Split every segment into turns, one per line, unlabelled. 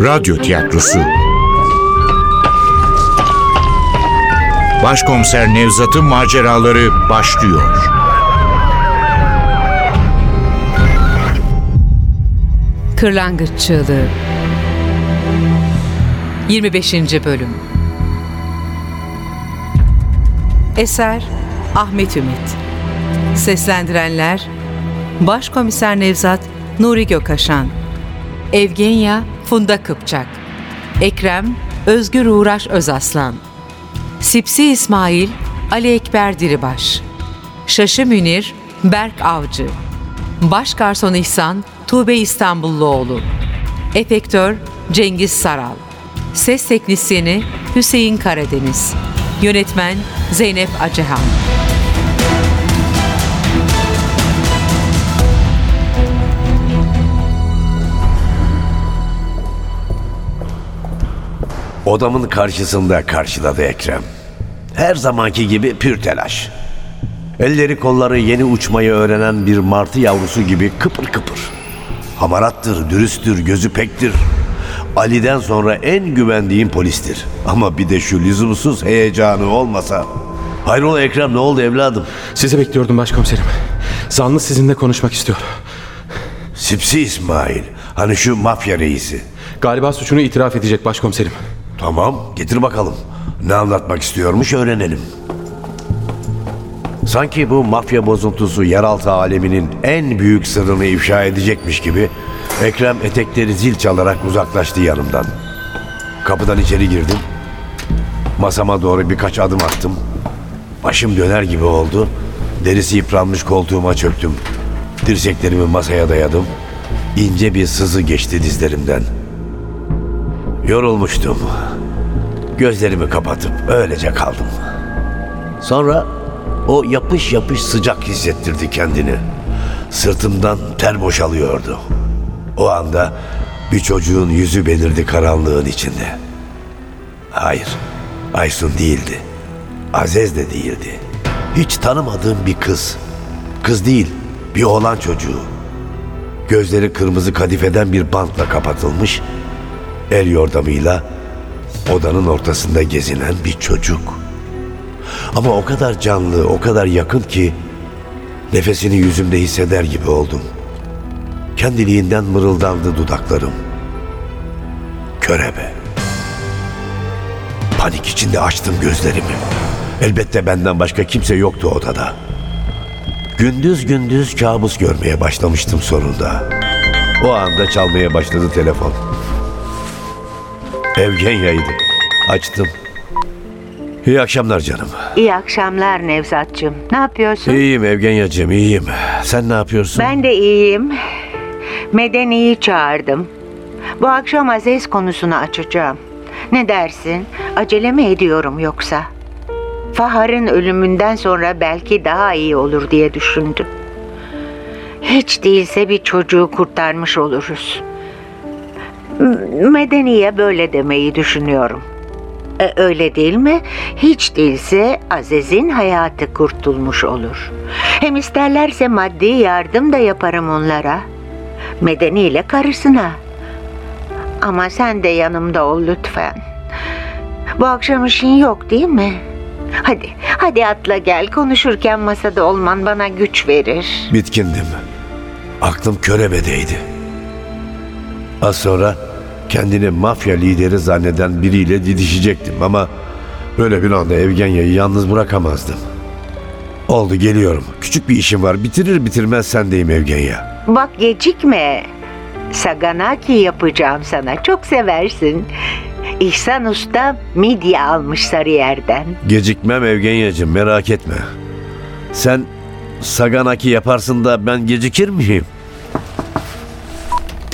Radyo Tiyatrosu Başkomiser Nevzat'ın maceraları başlıyor.
Kırlangıç Çığlığı 25. Bölüm Eser Ahmet Ümit Seslendirenler Başkomiser Nevzat Nuri Gökaşan Evgenya Funda Kıpçak Ekrem Özgür Uğraş Özaslan Sipsi İsmail Ali Ekber Diribaş Şaşı Münir Berk Avcı Baş garson İhsan Tuğbe İstanbulluoğlu Efektör Cengiz Saral Ses teknisyeni Hüseyin Karadeniz Yönetmen Zeynep Acehan
Odamın karşısında karşıladı Ekrem. Her zamanki gibi pür telaş. Elleri kolları yeni uçmayı öğrenen bir martı yavrusu gibi kıpır kıpır. Hamarattır, dürüsttür, gözü pektir. Ali'den sonra en güvendiğim polistir. Ama bir de şu lüzumsuz heyecanı olmasa. Hayrola Ekrem ne oldu evladım?
Sizi bekliyordum başkomiserim. Zanlı sizinle konuşmak istiyor.
Sipsi İsmail. Hani şu mafya reisi.
Galiba suçunu itiraf edecek başkomiserim.
Tamam getir bakalım. Ne anlatmak istiyormuş öğrenelim. Sanki bu mafya bozuntusu yeraltı aleminin en büyük sırrını ifşa edecekmiş gibi Ekrem etekleri zil çalarak uzaklaştı yanımdan. Kapıdan içeri girdim. Masama doğru birkaç adım attım. Başım döner gibi oldu. Derisi yıpranmış koltuğuma çöktüm. Dirseklerimi masaya dayadım. İnce bir sızı geçti dizlerimden. Yorulmuştum. Gözlerimi kapatıp öylece kaldım. Sonra o yapış yapış sıcak hissettirdi kendini. Sırtımdan ter boşalıyordu. O anda bir çocuğun yüzü belirdi karanlığın içinde. Hayır, Aysun değildi. Azez de değildi. Hiç tanımadığım bir kız. Kız değil, bir oğlan çocuğu. Gözleri kırmızı kadifeden bir bantla kapatılmış, el yordamıyla odanın ortasında gezinen bir çocuk. Ama o kadar canlı, o kadar yakın ki nefesini yüzümde hisseder gibi oldum. Kendiliğinden mırıldandı dudaklarım. Körebe. Panik içinde açtım gözlerimi. Elbette benden başka kimse yoktu odada. Gündüz gündüz kabus görmeye başlamıştım sonunda. O anda çalmaya başladı telefon. Evgenya'ydı. Açtım. İyi akşamlar canım.
İyi akşamlar Nevzat'cığım. Ne yapıyorsun?
İyiyim Evgenya'cığım iyiyim. Sen ne yapıyorsun?
Ben de iyiyim. Medeni'yi çağırdım. Bu akşam Aziz konusunu açacağım. Ne dersin? Acele mi ediyorum yoksa? Fahar'ın ölümünden sonra belki daha iyi olur diye düşündüm. Hiç değilse bir çocuğu kurtarmış oluruz. Medeni'ye böyle demeyi düşünüyorum. E, öyle değil mi? Hiç değilse Aziz'in hayatı kurtulmuş olur. Hem isterlerse maddi yardım da yaparım onlara. Medeni ile karısına. Ama sen de yanımda ol lütfen. Bu akşam işin yok değil mi? Hadi, hadi atla gel. Konuşurken masada olman bana güç verir.
Bitkindim. Aklım körebedeydi. Az sonra kendini mafya lideri zanneden biriyle didişecektim ama böyle bir anda Evgenya'yı yalnız bırakamazdım. Oldu geliyorum. Küçük bir işim var. Bitirir bitirmez sendeyim Evgenya.
Bak gecikme. Saganaki yapacağım sana. Çok seversin. İhsan Usta midye almış Sarıyer'den.
Gecikmem Evgenya'cığım merak etme. Sen Saganaki yaparsın da ben gecikir miyim?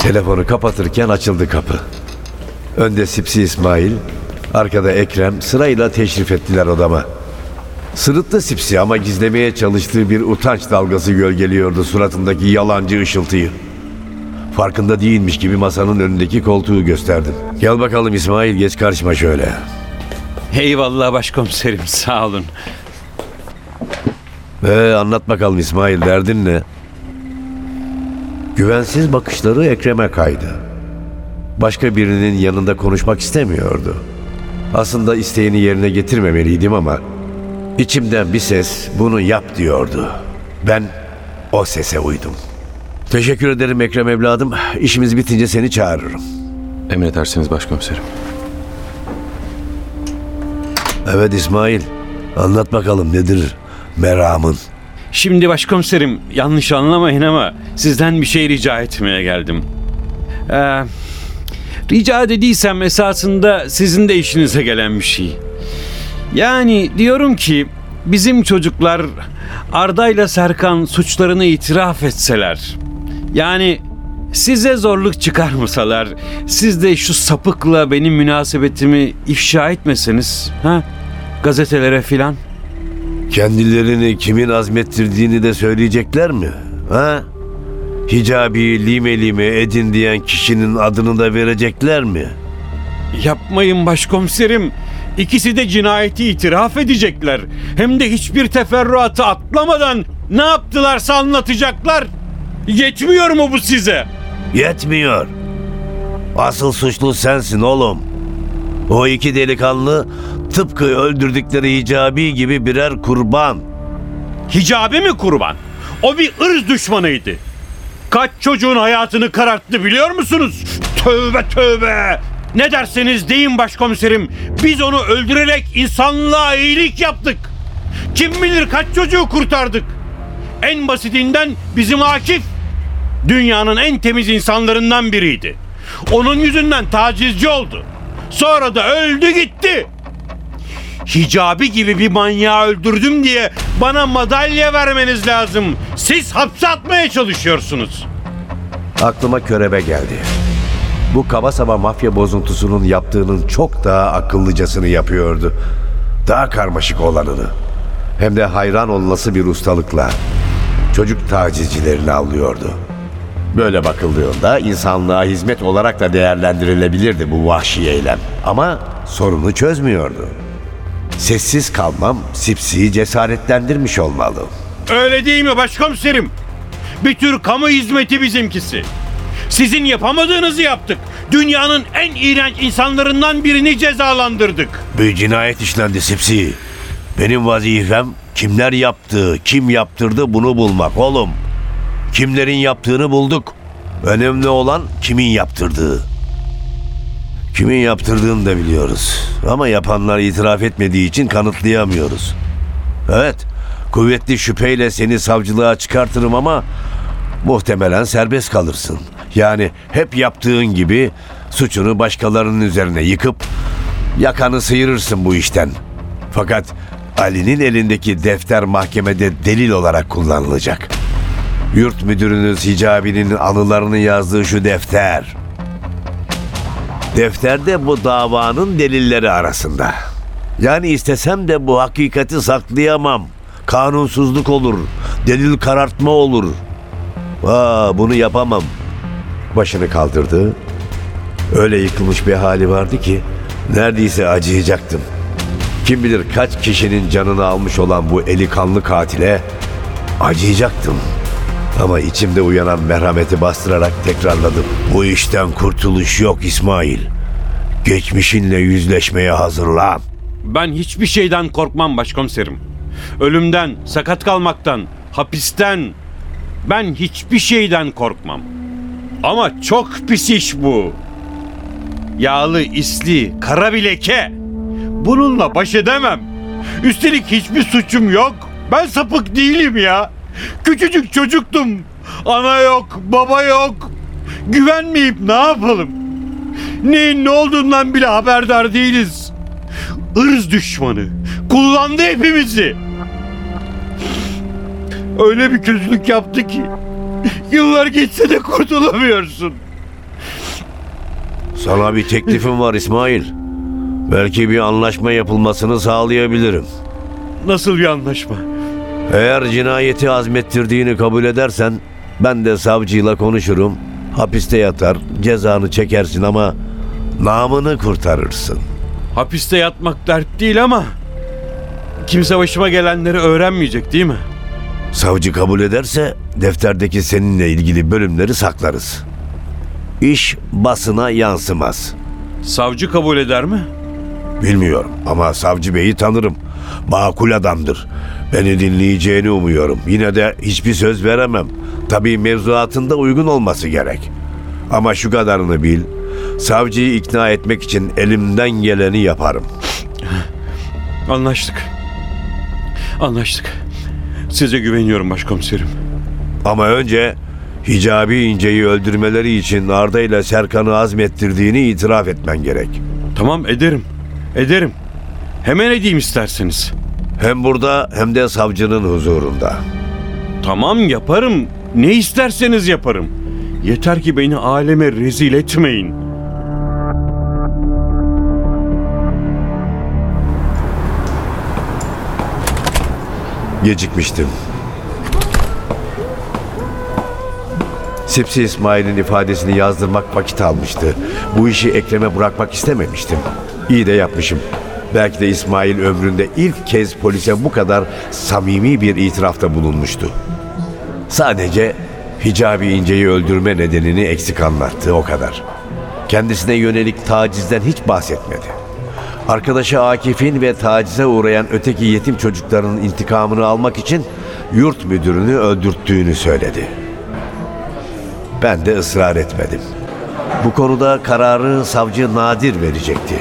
Telefonu kapatırken açıldı kapı. Önde Sipsi İsmail, arkada Ekrem sırayla teşrif ettiler odama. Sırıttı Sipsi ama gizlemeye çalıştığı bir utanç dalgası gölgeliyordu suratındaki yalancı ışıltıyı. Farkında değilmiş gibi masanın önündeki koltuğu gösterdim. Gel bakalım İsmail geç karşıma şöyle.
Eyvallah başkomiserim sağ olun.
Ee, anlat bakalım İsmail derdin ne? Güvensiz bakışları Ekrem'e kaydı. başka birinin yanında konuşmak istemiyordu. Aslında isteğini yerine getirmemeliydim ama içimden bir ses bunu yap diyordu. Ben o sese uydum. Teşekkür ederim Ekrem evladım. İşimiz bitince seni çağırırım.
Emredersiniz başkomiserim.
Evet İsmail. Anlat bakalım nedir meramın?
Şimdi başkomiserim yanlış anlamayın ama sizden bir şey rica etmeye geldim. Ee, rica dediysem esasında sizin de işinize gelen bir şey. Yani diyorum ki bizim çocuklar Arda ile Serkan suçlarını itiraf etseler. Yani size zorluk çıkarmasalar, siz de şu sapıkla benim münasebetimi ifşa etmeseniz, ha? Gazetelere filan.
Kendilerini kimin azmettirdiğini de söyleyecekler mi? Ha? Hicabi lime lime edin diyen kişinin adını da verecekler mi?
Yapmayın başkomiserim. İkisi de cinayeti itiraf edecekler. Hem de hiçbir teferruatı atlamadan ne yaptılarsa anlatacaklar. Yetmiyor mu bu size?
Yetmiyor. Asıl suçlu sensin oğlum. O iki delikanlı tıpkı öldürdükleri hicabi gibi birer kurban.
Hicabi mi kurban? O bir ırz düşmanıydı. Kaç çocuğun hayatını kararttı biliyor musunuz? Tövbe tövbe. Ne derseniz deyin başkomiserim. Biz onu öldürerek insanlığa iyilik yaptık. Kim bilir kaç çocuğu kurtardık. En basitinden bizim Akif. Dünyanın en temiz insanlarından biriydi. Onun yüzünden tacizci oldu. Sonra da öldü gitti. Hicabi gibi bir manyağı öldürdüm diye bana madalya vermeniz lazım. Siz hapse atmaya çalışıyorsunuz.
Aklıma körebe geldi. Bu kaba saba mafya bozuntusunun yaptığının çok daha akıllıcasını yapıyordu. Daha karmaşık olanını. Hem de hayran olması bir ustalıkla. Çocuk tacizcilerini avlıyordu. Böyle bakıldığında insanlığa hizmet olarak da değerlendirilebilirdi bu vahşi eylem. Ama sorunu çözmüyordu. Sessiz kalmam Sipsi'yi cesaretlendirmiş olmalı.
Öyle değil mi başkomiserim? Bir tür kamu hizmeti bizimkisi. Sizin yapamadığınızı yaptık. Dünyanın en iğrenç insanlarından birini cezalandırdık.
Bir cinayet işlendi Sipsi. Benim vazifem kimler yaptı, kim yaptırdı bunu bulmak oğlum. Kimlerin yaptığını bulduk. Önemli olan kimin yaptırdığı. Kimin yaptırdığını da biliyoruz. Ama yapanlar itiraf etmediği için kanıtlayamıyoruz. Evet, kuvvetli şüpheyle seni savcılığa çıkartırım ama muhtemelen serbest kalırsın. Yani hep yaptığın gibi suçunu başkalarının üzerine yıkıp yakanı sıyırırsın bu işten. Fakat Ali'nin elindeki defter mahkemede delil olarak kullanılacak. Yurt müdürünüz Hicabi'nin anılarını yazdığı şu defter. Defterde bu davanın delilleri arasında. Yani istesem de bu hakikati saklayamam. Kanunsuzluk olur, delil karartma olur. Aa, bunu yapamam. Başını kaldırdı. Öyle yıkılmış bir hali vardı ki neredeyse acıyacaktım. Kim bilir kaç kişinin canını almış olan bu eli kanlı katile acıyacaktım. Ama içimde uyanan merhameti bastırarak tekrarladım. Bu işten kurtuluş yok İsmail. Geçmişinle yüzleşmeye hazırlan.
Ben hiçbir şeyden korkmam başkomiserim. Ölümden, sakat kalmaktan, hapisten ben hiçbir şeyden korkmam. Ama çok pis iş bu. Yağlı, isli, kara bir leke. Bununla baş edemem. Üstelik hiçbir suçum yok. Ben sapık değilim ya. Küçücük çocuktum. Ana yok, baba yok. Güvenmeyip ne yapalım? Neyin ne olduğundan bile haberdar değiliz. Irz düşmanı. Kullandı hepimizi. Öyle bir kötülük yaptı ki yıllar geçse de kurtulamıyorsun.
Sana bir teklifim var İsmail. Belki bir anlaşma yapılmasını sağlayabilirim.
Nasıl bir anlaşma?
Eğer cinayeti azmettirdiğini kabul edersen ben de savcıyla konuşurum. Hapiste yatar, cezanı çekersin ama namını kurtarırsın.
Hapiste yatmak dert değil ama kimse başıma gelenleri öğrenmeyecek değil mi?
Savcı kabul ederse defterdeki seninle ilgili bölümleri saklarız. iş basına yansımaz.
Savcı kabul eder mi?
Bilmiyorum ama savcı beyi tanırım. Makul adamdır. Beni dinleyeceğini umuyorum. Yine de hiçbir söz veremem. Tabii mevzuatında uygun olması gerek. Ama şu kadarını bil. Savcıyı ikna etmek için elimden geleni yaparım.
Anlaştık. Anlaştık. Size güveniyorum başkomiserim.
Ama önce Hicabi İnce'yi öldürmeleri için Arda ile Serkan'ı azmettirdiğini itiraf etmen gerek.
Tamam ederim. Ederim. Hemen edeyim isterseniz.
Hem burada hem de savcının huzurunda.
Tamam yaparım. Ne isterseniz yaparım. Yeter ki beni aleme rezil etmeyin.
Gecikmiştim. Sipsi İsmail'in ifadesini yazdırmak vakit almıştı. Bu işi Ekrem'e bırakmak istememiştim. İyi de yapmışım. Belki de İsmail ömründe ilk kez polise bu kadar samimi bir itirafta bulunmuştu. Sadece Hicabi İnce'yi öldürme nedenini eksik anlattı o kadar. Kendisine yönelik tacizden hiç bahsetmedi. Arkadaşı Akif'in ve tacize uğrayan öteki yetim çocukların intikamını almak için yurt müdürünü öldürttüğünü söyledi. Ben de ısrar etmedim. Bu konuda kararı savcı Nadir verecekti.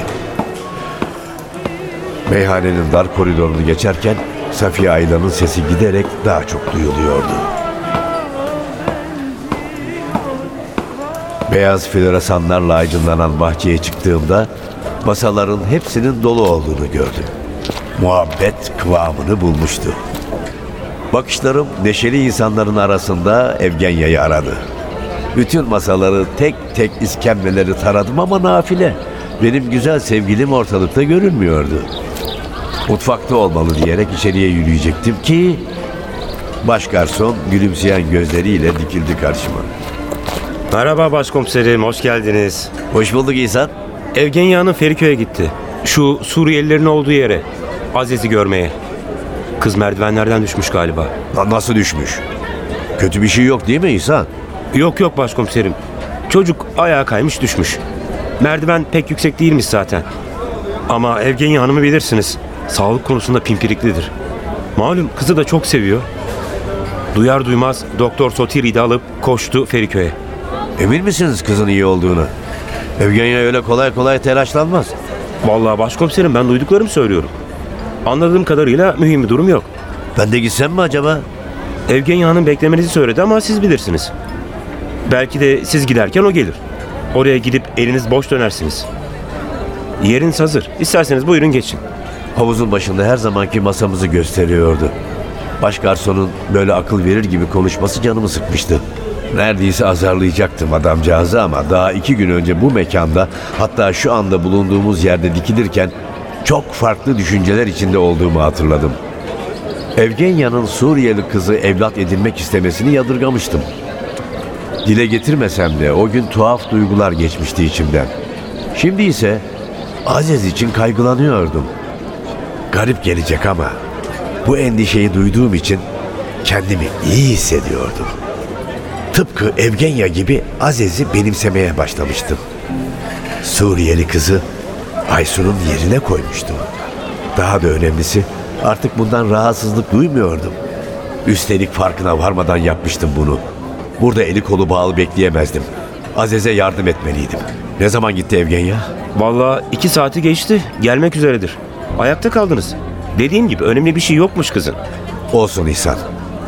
Meyhanenin dar koridorunu geçerken Safiye Aylan'ın sesi giderek daha çok duyuluyordu. Beyaz floresanlarla aydınlanan bahçeye çıktığımda masaların hepsinin dolu olduğunu gördüm. Muhabbet kıvamını bulmuştu. Bakışlarım neşeli insanların arasında Evgenya'yı aradı. Bütün masaları tek tek iskemleleri taradım ama nafile. Benim güzel sevgilim ortalıkta görünmüyordu. Mutfakta olmalı diyerek içeriye yürüyecektim ki baş garson gülümseyen gözleriyle dikildi karşıma.
Merhaba başkomiserim, hoş geldiniz.
Hoş bulduk İhsan.
Evgenya Hanım Feriköy'e gitti. Şu Suriyelilerin olduğu yere. Aziz'i görmeye. Kız merdivenlerden düşmüş galiba.
Lan nasıl düşmüş? Kötü bir şey yok değil mi İhsan?
Yok yok başkomiserim. Çocuk ayağa kaymış düşmüş. Merdiven pek yüksek değilmiş zaten. Ama Evgenya Hanım'ı bilirsiniz. Sağlık konusunda pimpiriklidir. Malum kızı da çok seviyor. Duyar duymaz Doktor Sotiri'yi de alıp koştu Feriköy'e.
Emin misiniz kızın iyi olduğunu? Evgenya öyle kolay kolay telaşlanmaz.
Vallahi başkomiserim ben duyduklarımı söylüyorum. Anladığım kadarıyla mühim bir durum yok.
Ben de gitsem mi acaba?
Evgenya Hanım beklemenizi söyledi ama siz bilirsiniz. Belki de siz giderken o gelir. Oraya gidip eliniz boş dönersiniz. Yeriniz hazır. İsterseniz buyurun geçin.
Havuzun başında her zamanki masamızı gösteriyordu. Baş garsonun böyle akıl verir gibi konuşması canımı sıkmıştı. Neredeyse azarlayacaktım adamcağızı ama daha iki gün önce bu mekanda hatta şu anda bulunduğumuz yerde dikilirken çok farklı düşünceler içinde olduğumu hatırladım. Evgenya'nın Suriyeli kızı evlat edinmek istemesini yadırgamıştım. Dile getirmesem de o gün tuhaf duygular geçmişti içimden. Şimdi ise Aziz için kaygılanıyordum. Garip gelecek ama bu endişeyi duyduğum için kendimi iyi hissediyordum. Tıpkı Evgenya gibi Aziz'i benimsemeye başlamıştım. Suriyeli kızı Aysun'un yerine koymuştum. Daha da önemlisi artık bundan rahatsızlık duymuyordum. Üstelik farkına varmadan yapmıştım bunu. Burada eli kolu bağlı bekleyemezdim. Aziz'e yardım etmeliydim. Ne zaman gitti Evgenya?
Vallahi iki saati geçti. Gelmek üzeredir. Ayakta kaldınız. Dediğim gibi önemli bir şey yokmuş kızın.
Olsun İhsan.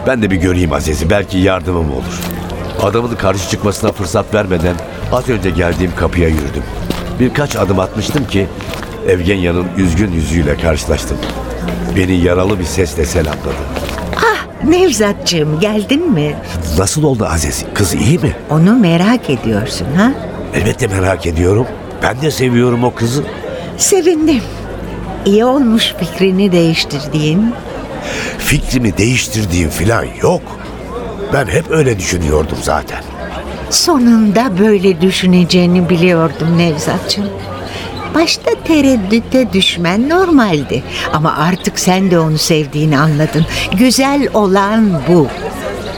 Ben de bir göreyim Aziz'i. Belki yardımım olur. Adamın karşı çıkmasına fırsat vermeden az önce geldiğim kapıya yürüdüm. Birkaç adım atmıştım ki Evgenya'nın üzgün yüzüyle karşılaştım. Beni yaralı bir sesle selamladı.
Nevzatcığım geldin mi?
Nasıl oldu Aziz? Kız iyi mi?
Onu merak ediyorsun ha?
Elbette merak ediyorum. Ben de seviyorum o kızı.
Sevindim. İyi olmuş fikrini değiştirdiğin.
Fikrimi değiştirdiğim falan yok. Ben hep öyle düşünüyordum zaten.
Sonunda böyle düşüneceğini biliyordum Nevzatcığım. Başta tereddüte düşmen normaldi. Ama artık sen de onu sevdiğini anladın. Güzel olan bu.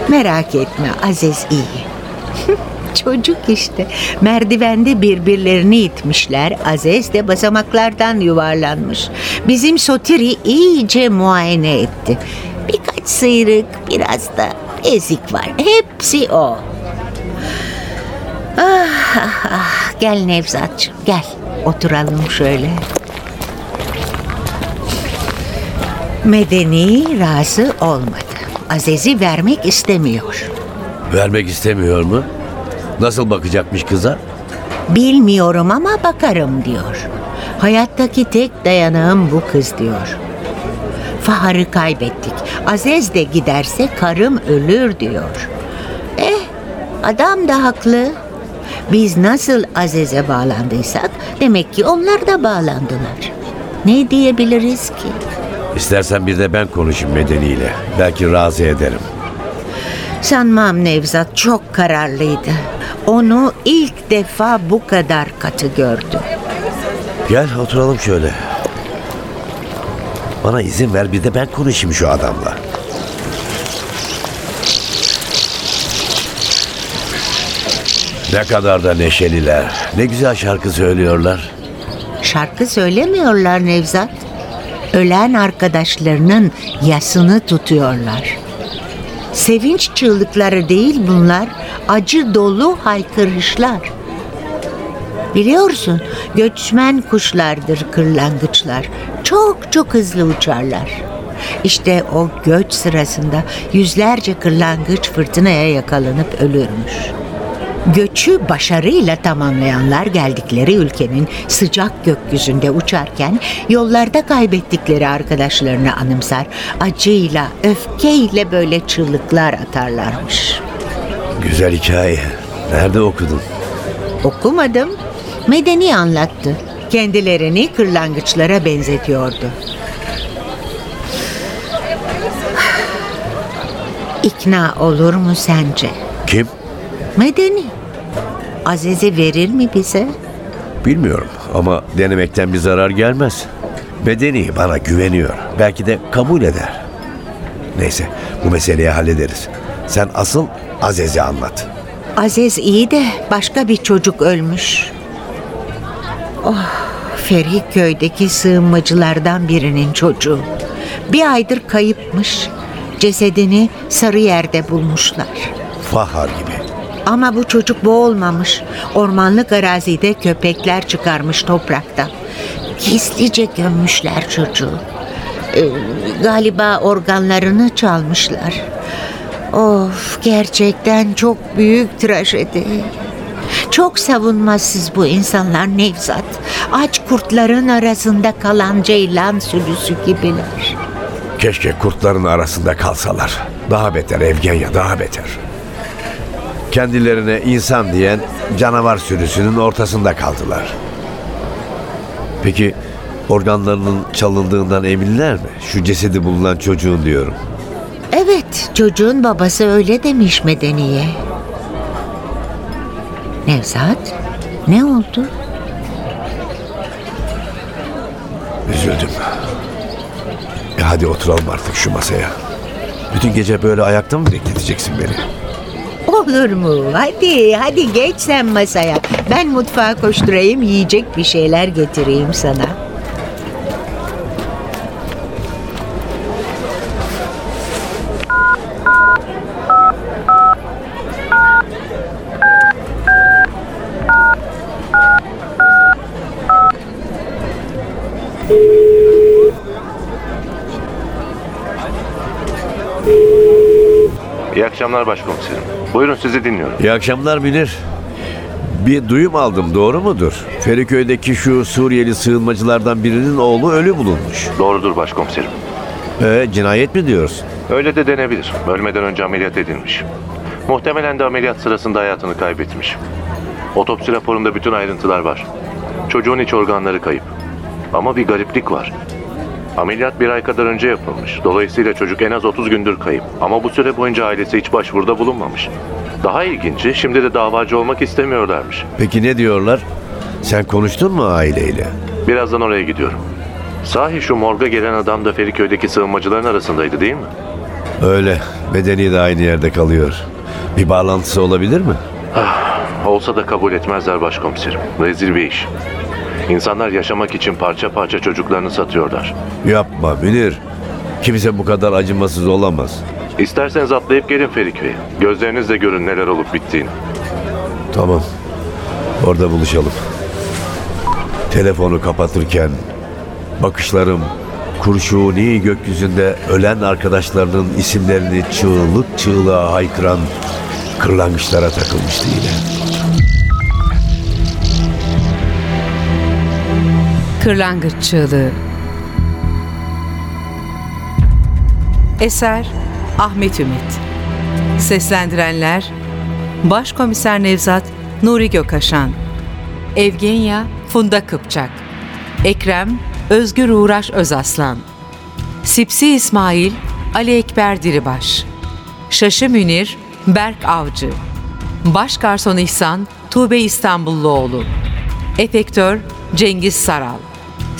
Merak etme Aziz iyi. Çocuk işte. Merdivende birbirlerini itmişler. Aziz de basamaklardan yuvarlanmış. Bizim Sotiri iyice muayene etti. Birkaç sıyrık, biraz da ezik var. Hepsi o. Ah, ah, ah. Gel Nevzatçığım gel. Oturalım şöyle. Medeni razı olmadı. Aziz'i vermek istemiyor.
Vermek istemiyor mu? Nasıl bakacakmış kıza?
Bilmiyorum ama bakarım diyor. Hayattaki tek dayanağım bu kız diyor. Fahar'ı kaybettik. Aziz de giderse karım ölür diyor. Eh, adam da haklı. Biz nasıl Aziz'e bağlandıysak demek ki onlar da bağlandılar. Ne diyebiliriz ki?
İstersen bir de ben konuşayım medeniyle. Belki razı ederim.
Sanmam Nevzat çok kararlıydı. Onu ilk defa bu kadar katı gördüm.
Gel oturalım şöyle. Bana izin ver bir de ben konuşayım şu adamla. Ne kadar da neşeliler. Ne güzel şarkı söylüyorlar.
Şarkı söylemiyorlar Nevzat. Ölen arkadaşlarının yasını tutuyorlar. Sevinç çığlıkları değil bunlar, acı dolu haykırışlar. Biliyorsun, göçmen kuşlardır kırlangıçlar. Çok çok hızlı uçarlar. İşte o göç sırasında yüzlerce kırlangıç fırtınaya yakalanıp ölürmüş. Göçü başarıyla tamamlayanlar geldikleri ülkenin sıcak gökyüzünde uçarken yollarda kaybettikleri arkadaşlarını anımsar, acıyla, öfkeyle böyle çığlıklar atarlarmış.
Güzel hikaye. Nerede okudun?
Okumadım, medeni anlattı. Kendilerini kırlangıçlara benzetiyordu. İkna olur mu sence?
Kim?
Medeni. Aziz'i verir mi bize?
Bilmiyorum ama denemekten bir zarar gelmez. Bedeni bana güveniyor. Belki de kabul eder. Neyse bu meseleyi hallederiz. Sen asıl Aziz'i anlat.
Aziz iyi de başka bir çocuk ölmüş. Oh, Feriköy'deki sığınmacılardan birinin çocuğu. Bir aydır kayıpmış. Cesedini Sarıyer'de bulmuşlar.
Fahar gibi.
Ama bu çocuk boğulmamış. Ormanlık arazide köpekler çıkarmış topraktan. Gizlice gömmüşler çocuğu. Ee, galiba organlarını çalmışlar. Of gerçekten çok büyük trajedi. Çok savunmasız bu insanlar Nevzat. Aç kurtların arasında kalan ceylan sürüsü gibiler.
Keşke kurtların arasında kalsalar. Daha beter Evgenya daha beter. Kendilerine insan diyen canavar sürüsünün ortasında kaldılar. Peki organlarının çalındığından eminler mi? Şu cesedi bulunan çocuğun diyorum.
Evet, çocuğun babası öyle demiş Medeni'ye. Nevzat, ne oldu?
Üzüldüm. E hadi oturalım artık şu masaya. Bütün gece böyle ayakta mı bekleteceksin beni?
Olur mu? Hadi, hadi geç sen masaya. Ben mutfağa koşturayım, yiyecek bir şeyler getireyim sana.
İyi akşamlar başkomiserim. Buyurun sizi dinliyorum.
İyi akşamlar Münir. Bir duyum aldım doğru mudur? Feriköy'deki şu Suriyeli sığınmacılardan birinin oğlu ölü bulunmuş.
Doğrudur başkomiserim.
Ee, cinayet mi diyorsun?
Öyle de denebilir. Ölmeden önce ameliyat edilmiş. Muhtemelen de ameliyat sırasında hayatını kaybetmiş. Otopsi raporunda bütün ayrıntılar var. Çocuğun iç organları kayıp. Ama bir gariplik var. Ameliyat bir ay kadar önce yapılmış. Dolayısıyla çocuk en az 30 gündür kayıp. Ama bu süre boyunca ailesi hiç başvuruda bulunmamış. Daha ilginci şimdi de davacı olmak istemiyorlarmış.
Peki ne diyorlar? Sen konuştun mu aileyle?
Birazdan oraya gidiyorum. Sahi şu morga gelen adam da Feriköy'deki sığınmacıların arasındaydı değil mi?
Öyle. Bedeni de aynı yerde kalıyor. Bir bağlantısı olabilir mi?
Olsa da kabul etmezler başkomiserim. Rezil bir iş. İnsanlar yaşamak için parça parça çocuklarını satıyorlar.
Yapma Münir. Kimse bu kadar acımasız olamaz.
İsterseniz atlayıp gelin Feriköy'e. Gözlerinizle görün neler olup bittiğini.
Tamam. Orada buluşalım. Telefonu kapatırken bakışlarım kurşuni gökyüzünde ölen arkadaşlarının isimlerini çığlık çığlığa haykıran kırlangıçlara takılmıştı yine.
Kırlangıç Çığlığı. Eser Ahmet Ümit. Seslendirenler Başkomiser Nevzat Nuri Gökaşan Evgenya Funda Kıpçak Ekrem Özgür Uğraş Özaslan Sipsi İsmail Ali Ekber Diribaş Şaşı Münir Berk Avcı Baş Garson İhsan Tuğbe İstanbulluoğlu Efektör Cengiz Saral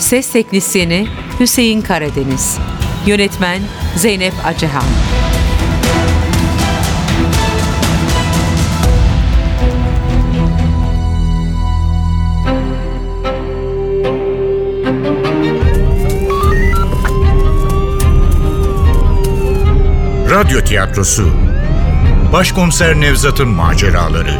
Ses Teknisyeni Hüseyin Karadeniz. Yönetmen Zeynep Acehan.
Radyo tiyatrosu. Başkomiser Nevzat'ın maceraları